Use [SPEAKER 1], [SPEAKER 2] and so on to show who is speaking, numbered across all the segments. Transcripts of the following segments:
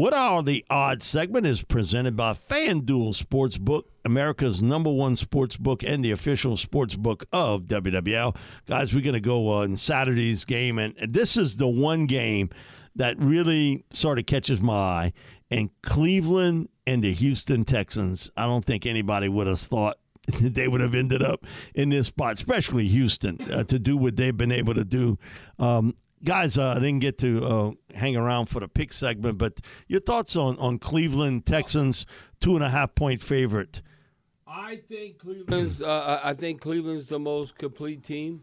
[SPEAKER 1] What Are the Odds segment is presented by FanDuel Sportsbook, America's number one sports book and the official sports book of WWL. Guys, we're going to go on Saturday's game, and this is the one game that really sort of catches my eye. And Cleveland and the Houston Texans, I don't think anybody would have thought they would have ended up in this spot, especially Houston, uh, to do what they've been able to do. Um, guys, uh, I didn't get to uh, hang around for the pick segment, but your thoughts on, on Cleveland Texans two and a half point favorite?
[SPEAKER 2] I think Cleveland's. Uh, I think Cleveland's the most complete team.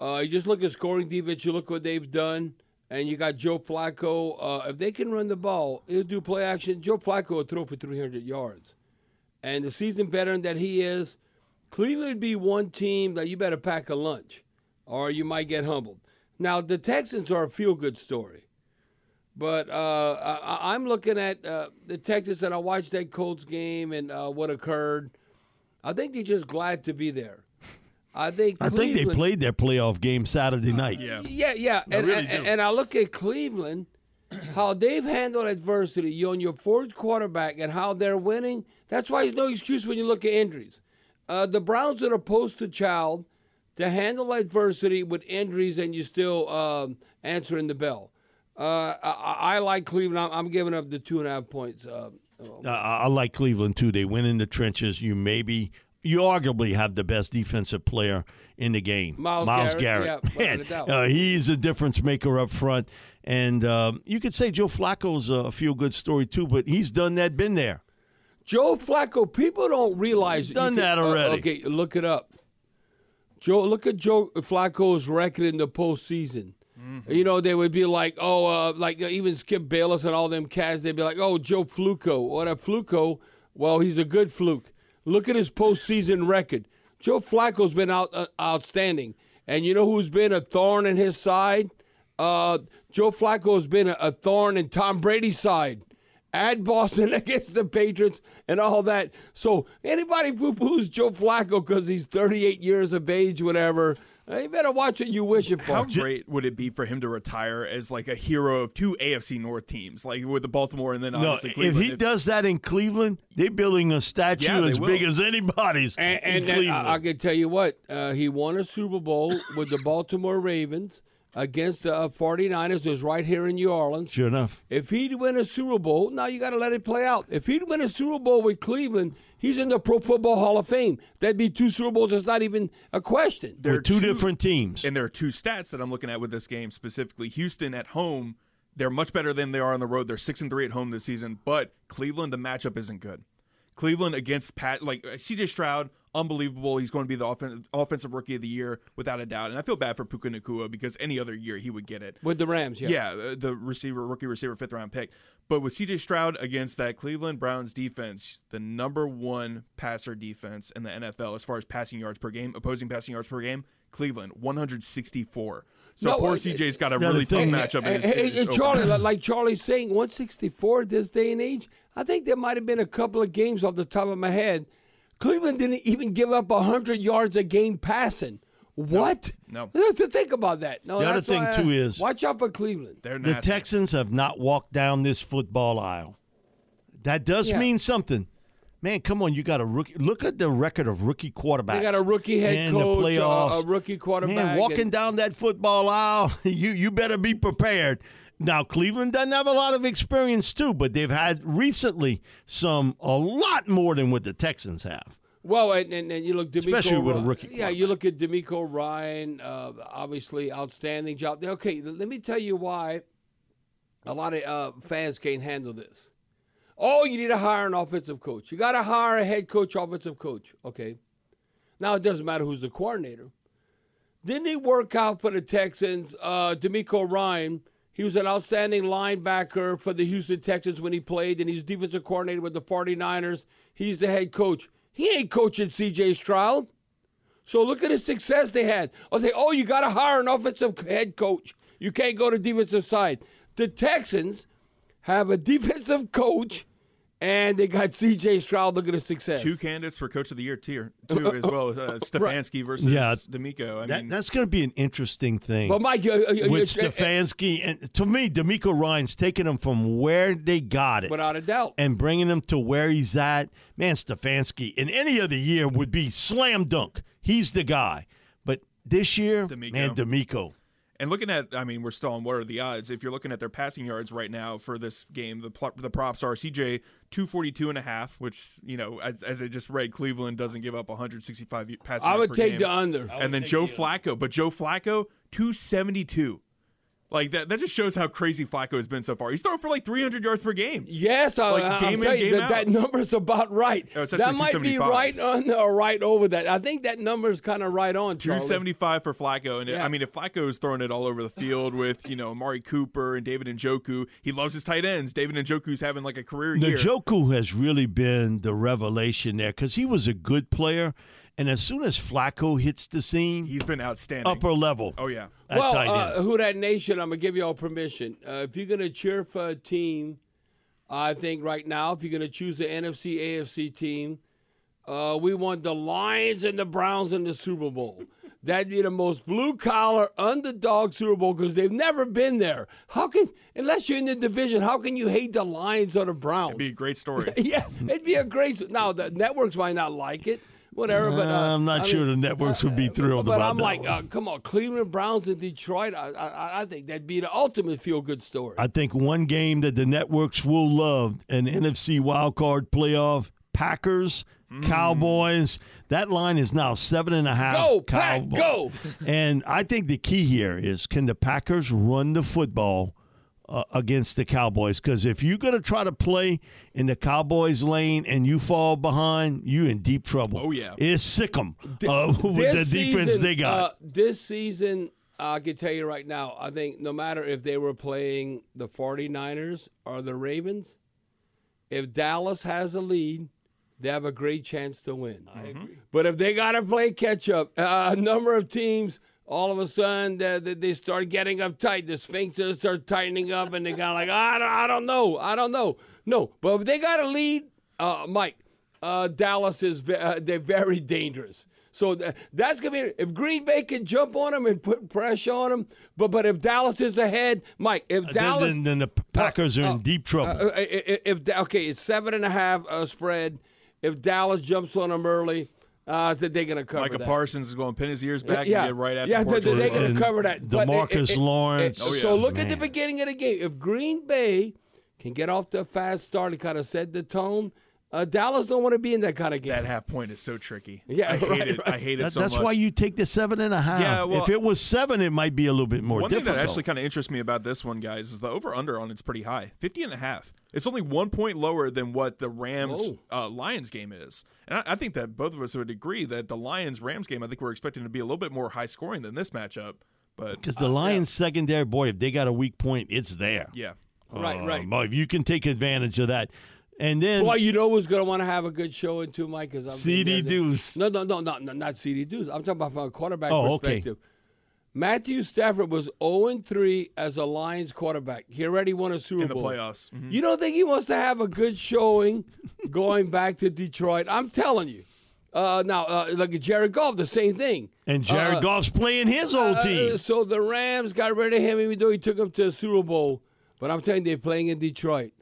[SPEAKER 2] Uh, you just look at scoring defense. You look what they've done, and you got Joe Flacco. Uh, if they can run the ball, he'll do play action. Joe Flacco will throw for 300 yards, and the season veteran that he is, Cleveland would be one team that you better pack a lunch, or you might get humbled. Now the Texans are a feel-good story, but uh, I, am looking at uh, the Texans and I watched that Colts game and uh, what occurred. I think they're just glad to be there. I think
[SPEAKER 1] I think they played their playoff game Saturday night.
[SPEAKER 2] yeah, yeah, yeah. And, really and, and I look at Cleveland, how they've handled adversity. You on your fourth quarterback and how they're winning. That's why there's no excuse when you look at injuries. Uh, the Browns are a poster child to handle adversity with injuries and you still um, answering the bell. Uh, I, I, like Cleveland. I'm, I'm, giving up the two and a half points. Uh,
[SPEAKER 1] uh, I like Cleveland too. They win in the trenches. You maybe, you arguably have the best defensive player in the game,
[SPEAKER 2] Miles,
[SPEAKER 1] Myles
[SPEAKER 2] Garrett.
[SPEAKER 1] Garrett. Yeah, uh, he's a difference maker up front. And um, you could say Joe Flacco's a feel good story too, but he's done that, been there.
[SPEAKER 2] Joe Flacco, people don't realize
[SPEAKER 1] he's done that already.
[SPEAKER 2] Uh, okay, look it up. Joe, look at Joe Flacco's record in the postseason. Mm-hmm. You know, they would be like, oh, uh, like uh, even Skip Bayless and all them cats. They'd be like, oh, Joe Fluco. What a Fluco? Well, he's a good fluke. Look at his postseason record. Joe Flacco's been out uh, outstanding, and you know who's been a thorn in his side? Uh, Joe Flacco's been a, a thorn in Tom Brady's side at Boston against the Patriots and all that. So anybody poo poos Joe Flacco because he's 38 years of age, whatever. Uh, you better watch what you wish it for.
[SPEAKER 3] How great would it be for him to retire as like a hero of two AFC North teams, like with the Baltimore and then obviously
[SPEAKER 1] no,
[SPEAKER 3] Cleveland?
[SPEAKER 1] If he if, does that in Cleveland, they're building a statue yeah, as will. big as anybody's.
[SPEAKER 2] And, and I, I, can tell you what, uh, he won a Super Bowl with the Baltimore Ravens against the uh, 49ers is right here in New Orleans.
[SPEAKER 1] Sure enough.
[SPEAKER 2] If he'd win a Super Bowl, now you got to let it play out. If he'd win a Super Bowl with Cleveland, he's in the Pro Football Hall of Fame. That'd be two Super Bowls. It's not even a question.
[SPEAKER 1] There are two, two different teams.
[SPEAKER 3] And there are two stats that I'm looking at with this game specifically. Houston at home, they're much better than they are on the road. They're 6 and 3 at home this season, but Cleveland the matchup isn't good. Cleveland against Pat like CJ Stroud unbelievable. He's going to be the offen- offensive rookie of the year without a doubt. And I feel bad for Puka Nacua because any other year he would get it
[SPEAKER 2] with the Rams. Yeah,
[SPEAKER 3] yeah, uh, the receiver, rookie receiver, fifth round pick. But with C.J. Stroud against that Cleveland Browns defense, the number one passer defense in the NFL as far as passing yards per game, opposing passing yards per game, Cleveland 164. So
[SPEAKER 2] No,
[SPEAKER 3] poor CJ's got a
[SPEAKER 1] the
[SPEAKER 3] really tough
[SPEAKER 1] thing-
[SPEAKER 3] matchup. in his,
[SPEAKER 2] Hey,
[SPEAKER 3] in his
[SPEAKER 2] hey. Charlie, li- like Charlie's saying, 164 this day and age. I think there might have been a couple of games off the top of my head. Cleveland didn't even give up 100 yards a game passing. What?
[SPEAKER 3] No.
[SPEAKER 2] To think about that. No,
[SPEAKER 1] The other
[SPEAKER 2] that's why
[SPEAKER 1] thing,
[SPEAKER 2] I-
[SPEAKER 1] too, is-
[SPEAKER 2] watch out for Cleveland.
[SPEAKER 3] They're
[SPEAKER 1] The. Texans have not walked down this football aisle. That does
[SPEAKER 2] Yeah.
[SPEAKER 1] mean something. Man, come on, you got a rookie. Look at the record of rookie quarterbacks.
[SPEAKER 2] They got a rookie head
[SPEAKER 1] in the
[SPEAKER 2] coach, uh,
[SPEAKER 1] a-
[SPEAKER 2] a rookie quarterback,
[SPEAKER 1] Man, walking
[SPEAKER 2] and-
[SPEAKER 1] down that football aisle, you you better be prepared. Now, Cleveland doesn't have a lot of experience too, but they've had recently some a lot more than what the Texans have.
[SPEAKER 2] Well, and, and, and you look, DeMeco
[SPEAKER 1] Especially with a rookie
[SPEAKER 2] Yeah, you look at DeMeco Ryan, uh, obviously outstanding job. Okay, let me tell you why a lot of uh, fans can't handle this. Oh, you need to hire an offensive coach. You got to hire a head coach, offensive coach. Okay. Now it doesn't matter who's the coordinator. Didn't he work out for the Texans? Uh, DeMeco Ryan, he was an outstanding linebacker for the Houston Texans when he played, and he's defensive coordinator with the 49ers. He's the head coach. He ain't coaching C.J. Stroud. So look at the success they had. Oh, I'll say, oh, you got to hire an offensive head coach. You can't go to defensive side. The Texans have a defensive coach, and they got C.J. Stroud. Look at the success.
[SPEAKER 3] Two candidates for Coach of the Year tier too as well. Uh, Stefanski versus
[SPEAKER 1] Yeah.
[SPEAKER 3] DeMeco. I
[SPEAKER 1] That,
[SPEAKER 3] mean,
[SPEAKER 1] that's going to be an interesting thing.
[SPEAKER 2] But Mike, uh, uh, uh,
[SPEAKER 1] with
[SPEAKER 2] uh, uh,
[SPEAKER 1] Stefanski and to me, DeMeco Ryan's taking them from where they got it
[SPEAKER 2] without a doubt.
[SPEAKER 1] and bringing him to where he's at. Man, Stefanski in any other year would be slam dunk. He's the guy. But this year,
[SPEAKER 3] DeMeco.
[SPEAKER 1] man, DeMeco.
[SPEAKER 3] And looking at, I mean, we're still on what are the odds? If you're looking at their passing yards right now for this game, the pl- the props are CJ 242 and a half, which, you know, as, as I just read, Cleveland doesn't give up 165 passing
[SPEAKER 2] I
[SPEAKER 3] yards
[SPEAKER 2] would
[SPEAKER 3] per
[SPEAKER 2] take
[SPEAKER 3] game.
[SPEAKER 2] the under.
[SPEAKER 3] And then Joe Flacco, but Joe Flacco 272. Like that that just shows how crazy Flacco has been so far. He's throwing for like 300 yards per game.
[SPEAKER 2] Yes, I,
[SPEAKER 3] Like,
[SPEAKER 2] I'll
[SPEAKER 3] game in,
[SPEAKER 2] tell you
[SPEAKER 3] game
[SPEAKER 2] that, that
[SPEAKER 3] out.
[SPEAKER 2] number's about right.
[SPEAKER 3] Oh,
[SPEAKER 2] that might be right on or uh, right over that. I think that number's kind of right on. Charlie.
[SPEAKER 3] 275 for Flacco. And
[SPEAKER 2] Yeah.
[SPEAKER 3] I mean, if Flacco is throwing it all over the field with, you know, Amari Cooper and David Njoku, he loves his tight ends. David and Njoku's having like a career year.
[SPEAKER 1] Njoku has really been the revelation there because he was a good player. And as soon as Flacco hits the scene,
[SPEAKER 3] He's been outstanding.
[SPEAKER 1] upper level.
[SPEAKER 3] Oh, yeah.
[SPEAKER 2] Well, uh,
[SPEAKER 1] end.
[SPEAKER 2] who that nation? I'm gonna give you all permission. Uh, if you're gonna cheer for a team, I think right now, if you're gonna choose the NFC AFC team, uh, we want the Lions and the Browns in the Super Bowl. That'd be the most blue collar underdog Super Bowl because they've never been there. How can, unless you're in the division, how can you hate the Lions or the Browns?
[SPEAKER 3] It'd be a great story.
[SPEAKER 2] yeah, it'd be a great. Now the networks might not like it, whatever. but uh,
[SPEAKER 1] I'm not
[SPEAKER 2] I
[SPEAKER 1] sure
[SPEAKER 2] mean,
[SPEAKER 1] the networks would be thrilled
[SPEAKER 2] but
[SPEAKER 1] about
[SPEAKER 2] I'm
[SPEAKER 1] that
[SPEAKER 2] like,
[SPEAKER 1] one.
[SPEAKER 2] uh, come on, Cleveland Browns and Detroit. I, I, I think that'd be the ultimate feel good story.
[SPEAKER 1] I think one game that the networks will love an NFC wildcard playoff Packers, Cowboys. That line is now seven and a half.
[SPEAKER 2] Go, Pack, go.
[SPEAKER 1] And I think the key here is can the Packers run the football uh, against the Cowboys? Because if you're going to try to play in the Cowboys' lane and you fall behind, you're in deep trouble.
[SPEAKER 3] Oh, yeah.
[SPEAKER 1] it's sick 'em uh, with the defense
[SPEAKER 2] season,
[SPEAKER 1] they got.
[SPEAKER 2] Uh, this season, I can tell you right now, I think no matter if they were playing the 49ers or the Ravens, if Dallas has a lead, they have a great chance to win. I agree. But if they got to play catch up, uh, a number of teams, all of a sudden they, they- they start getting uptight. The sphincters start tightening up, and they got like, I don't, I don't know, I don't know. No, but if they got a lead, uh, Mike, uh, Dallas is ve- uh, they're very dangerous. So th- that's gonna be if Green Bay can jump on them and put pressure on them. But but if Dallas is ahead, Mike, if
[SPEAKER 1] then,
[SPEAKER 2] Dallas
[SPEAKER 1] then, then the Packers are
[SPEAKER 2] uh,
[SPEAKER 1] in deep trouble.
[SPEAKER 2] uh, uh, if, if okay, it's seven and a half uh, spread. If Dallas jumps on them early, uh, that they're gonna cover
[SPEAKER 3] Micah
[SPEAKER 2] that.
[SPEAKER 3] Parsons is going to pin his ears back
[SPEAKER 2] yeah,
[SPEAKER 3] and get right after.
[SPEAKER 2] yeah,
[SPEAKER 3] the
[SPEAKER 2] they're, they're going to cover that. But it-
[SPEAKER 1] DeMarcus
[SPEAKER 2] it- it-
[SPEAKER 1] Lawrence.
[SPEAKER 2] it-
[SPEAKER 3] Oh, yeah.
[SPEAKER 2] So look at the beginning of the game. If Green Bay can get off to a fast start and kind of set the tone, uh, Dallas don't want to be in that kind of game.
[SPEAKER 3] that half point is so tricky.
[SPEAKER 2] Yeah,
[SPEAKER 3] I hate
[SPEAKER 2] right,
[SPEAKER 3] it.
[SPEAKER 2] right.
[SPEAKER 3] I hate it
[SPEAKER 1] That-
[SPEAKER 3] so
[SPEAKER 1] that's
[SPEAKER 3] much.
[SPEAKER 1] why you take the seven and a half.
[SPEAKER 3] Yeah, well-
[SPEAKER 1] if it was seven, it might be a little bit more
[SPEAKER 3] One
[SPEAKER 1] difficult.
[SPEAKER 3] thing that actually kind of interests me about this one, guys, is the over under on it's pretty high 50 and a half. It's only one point lower than what the Rams uh, Lions game is. And I, I think that both of us would agree that the Lions Rams game, I think we're expecting to be a little bit more high scoring than this matchup. But
[SPEAKER 1] Because the Lions secondary, boy, if they got a weak point, it's there.
[SPEAKER 3] yeah.
[SPEAKER 2] Right,
[SPEAKER 1] Uh,
[SPEAKER 2] right.
[SPEAKER 1] boy, if you can take advantage of that. And then
[SPEAKER 2] Boy, you know who's going to want to have a good showing too, Mike? Because
[SPEAKER 1] CD Deuce.
[SPEAKER 2] No, no, no, no, no, not CD Deuce. I'm talking about from a quarterback
[SPEAKER 1] Oh, okay.
[SPEAKER 2] perspective. Matthew Stafford was 0 3 as a Lions quarterback. He already won a Super
[SPEAKER 3] in the
[SPEAKER 2] Bowl.
[SPEAKER 3] playoffs. Mhm.
[SPEAKER 2] You don't think he wants to have a good showing going back to Detroit? I'm telling you. Uh, now, uh, look at Jared Goff, the same thing.
[SPEAKER 1] And Jared
[SPEAKER 2] Uh,
[SPEAKER 1] Goff's playing his old
[SPEAKER 2] Uh,
[SPEAKER 1] team.
[SPEAKER 2] so the Rams got rid of him, even though he took him to a Super Bowl. But I'm telling you, they're playing in Detroit.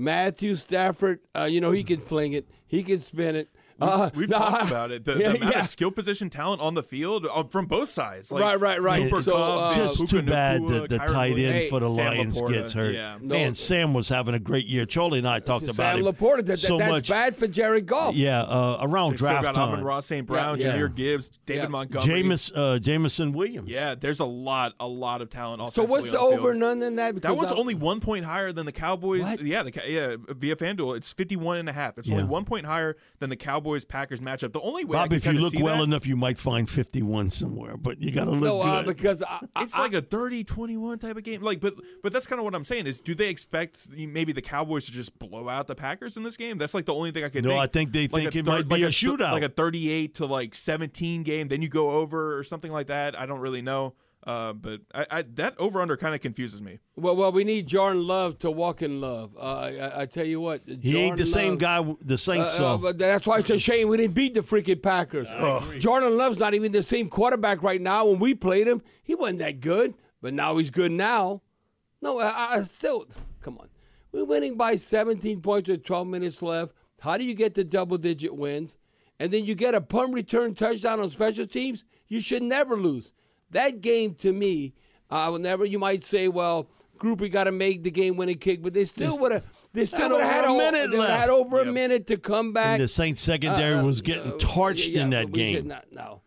[SPEAKER 2] Matthew Stafford, uh, you know, he can fling it, he can spin it. Uh,
[SPEAKER 3] We've
[SPEAKER 2] no,
[SPEAKER 3] talked about it. The,
[SPEAKER 2] yeah,
[SPEAKER 3] the amount
[SPEAKER 2] yeah.
[SPEAKER 3] of skill position talent on the field uh, from both sides. Like
[SPEAKER 2] Right, right, right.
[SPEAKER 3] Cooper
[SPEAKER 2] So,
[SPEAKER 3] Kupp,
[SPEAKER 2] uh,
[SPEAKER 1] Just
[SPEAKER 3] Puka
[SPEAKER 1] too bad
[SPEAKER 3] Nacua,
[SPEAKER 1] that the tight end
[SPEAKER 2] Hey,
[SPEAKER 1] for the
[SPEAKER 3] Sam
[SPEAKER 1] Lions
[SPEAKER 3] Laporta,
[SPEAKER 1] gets hurt.
[SPEAKER 3] Yeah.
[SPEAKER 1] Man,
[SPEAKER 2] No.
[SPEAKER 1] Sam was having a great year. Charlie and I talked about it.
[SPEAKER 2] Sam
[SPEAKER 1] him.
[SPEAKER 2] Laporta, that, that-
[SPEAKER 1] so
[SPEAKER 2] that's
[SPEAKER 1] much.
[SPEAKER 2] bad for Jerry Goff.
[SPEAKER 1] Yeah, uh, around
[SPEAKER 3] They still
[SPEAKER 1] draft
[SPEAKER 3] got
[SPEAKER 1] time.
[SPEAKER 3] Amon-Ra St. Brown,
[SPEAKER 2] Yeah,
[SPEAKER 1] yeah.
[SPEAKER 3] Jahmyr Gibbs, David
[SPEAKER 2] Yeah.
[SPEAKER 3] Montgomery.
[SPEAKER 1] Jameis, uh, Jameson Williams.
[SPEAKER 3] Yeah, there's a lot, a lot of talent
[SPEAKER 2] So what's the
[SPEAKER 3] on the
[SPEAKER 2] over
[SPEAKER 3] field.
[SPEAKER 2] none in that?
[SPEAKER 3] That
[SPEAKER 2] Because
[SPEAKER 3] one's
[SPEAKER 2] I-
[SPEAKER 3] only one point higher than the Cowboys. Yeah, the, Ca- yeah, via FanDuel, it's 51 and a half. It's only one point higher than the Cowboys Packers matchup. The only way I
[SPEAKER 1] Bob,
[SPEAKER 3] can
[SPEAKER 1] if you look well
[SPEAKER 3] that,
[SPEAKER 1] enough, you might find 51 somewhere, but you got to look
[SPEAKER 2] no, uh,
[SPEAKER 1] good.
[SPEAKER 2] because I, I,
[SPEAKER 3] it's like a 30-21 type of game. Like, but but that's kind of what I'm saying is, do they expect maybe the Cowboys to just blow out the Packers in this game? That's like the only thing I could.
[SPEAKER 1] No,
[SPEAKER 3] think.
[SPEAKER 1] I think they
[SPEAKER 3] Like
[SPEAKER 1] think
[SPEAKER 3] a
[SPEAKER 1] it
[SPEAKER 3] thir-
[SPEAKER 1] might be
[SPEAKER 3] like
[SPEAKER 1] a
[SPEAKER 3] th-
[SPEAKER 1] shootout.
[SPEAKER 3] like a 38 to like 17 game. Then you go over or something like that. I don't really know. Uh, but I, I that over under kind of confuses me.
[SPEAKER 2] well, well, we need Jordan Love to walk in love. Uh, I, I tell you what,
[SPEAKER 1] he ain't the same guy the
[SPEAKER 2] Uh,
[SPEAKER 1] Saints
[SPEAKER 2] uh,
[SPEAKER 1] saw.
[SPEAKER 2] but that's why it's a shame we didn't beat the freaking Packers. Jordan Love's not even the same quarterback right now. When we played him, he wasn't that good, but now he's good now. No, I, I still come on. We're winning by 17 points with 12 minutes left. How do you get to double digit wins? And then you get a punt return touchdown on special teams? You should never lose. That game to me, I will never. You might say, well, Grupe got to make the game winning kick, but they still would have. They still
[SPEAKER 1] Had
[SPEAKER 2] would have had
[SPEAKER 1] over a
[SPEAKER 2] o-
[SPEAKER 1] minute
[SPEAKER 2] they
[SPEAKER 1] left.
[SPEAKER 2] had over a minute to come back.
[SPEAKER 1] and the Saints secondary
[SPEAKER 2] Uh,
[SPEAKER 1] was getting
[SPEAKER 2] uh,
[SPEAKER 1] torched
[SPEAKER 2] yeah,
[SPEAKER 1] in that
[SPEAKER 2] but we should
[SPEAKER 1] game.
[SPEAKER 2] not- no.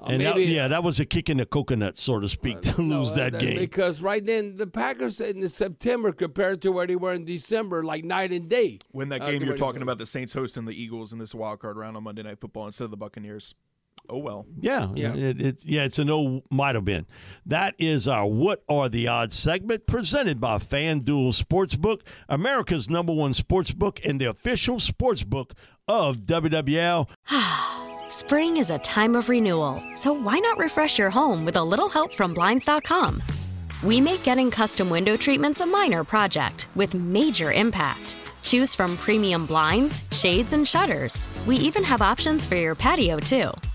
[SPEAKER 2] Uh,
[SPEAKER 1] and that, yeah, that was a kick in the coconut, so to speak, to
[SPEAKER 2] no,
[SPEAKER 1] lose
[SPEAKER 2] uh,
[SPEAKER 1] that game.
[SPEAKER 2] Because right then, the Packers in September compared to where they were in December, like night and day.
[SPEAKER 3] When that
[SPEAKER 2] Uh,
[SPEAKER 3] game
[SPEAKER 2] get
[SPEAKER 3] you're talking about the Saints hosting the Eagles in this wild card round on Monday Night Football instead of the Buccaneers. Oh well.
[SPEAKER 1] Yeah,
[SPEAKER 2] Yeah.
[SPEAKER 1] It, it, yeah, it's a no might have been. That is our What Are the Odds segment presented by FanDuel Sportsbook, America's number one sportsbook and the official sportsbook of WWL.
[SPEAKER 4] Spring is a time of renewal, so why not refresh your home with a little help from Blinds.com? We make getting custom window treatments a minor project with major impact. Choose from premium blinds, shades, and shutters. We even have options for your patio, too.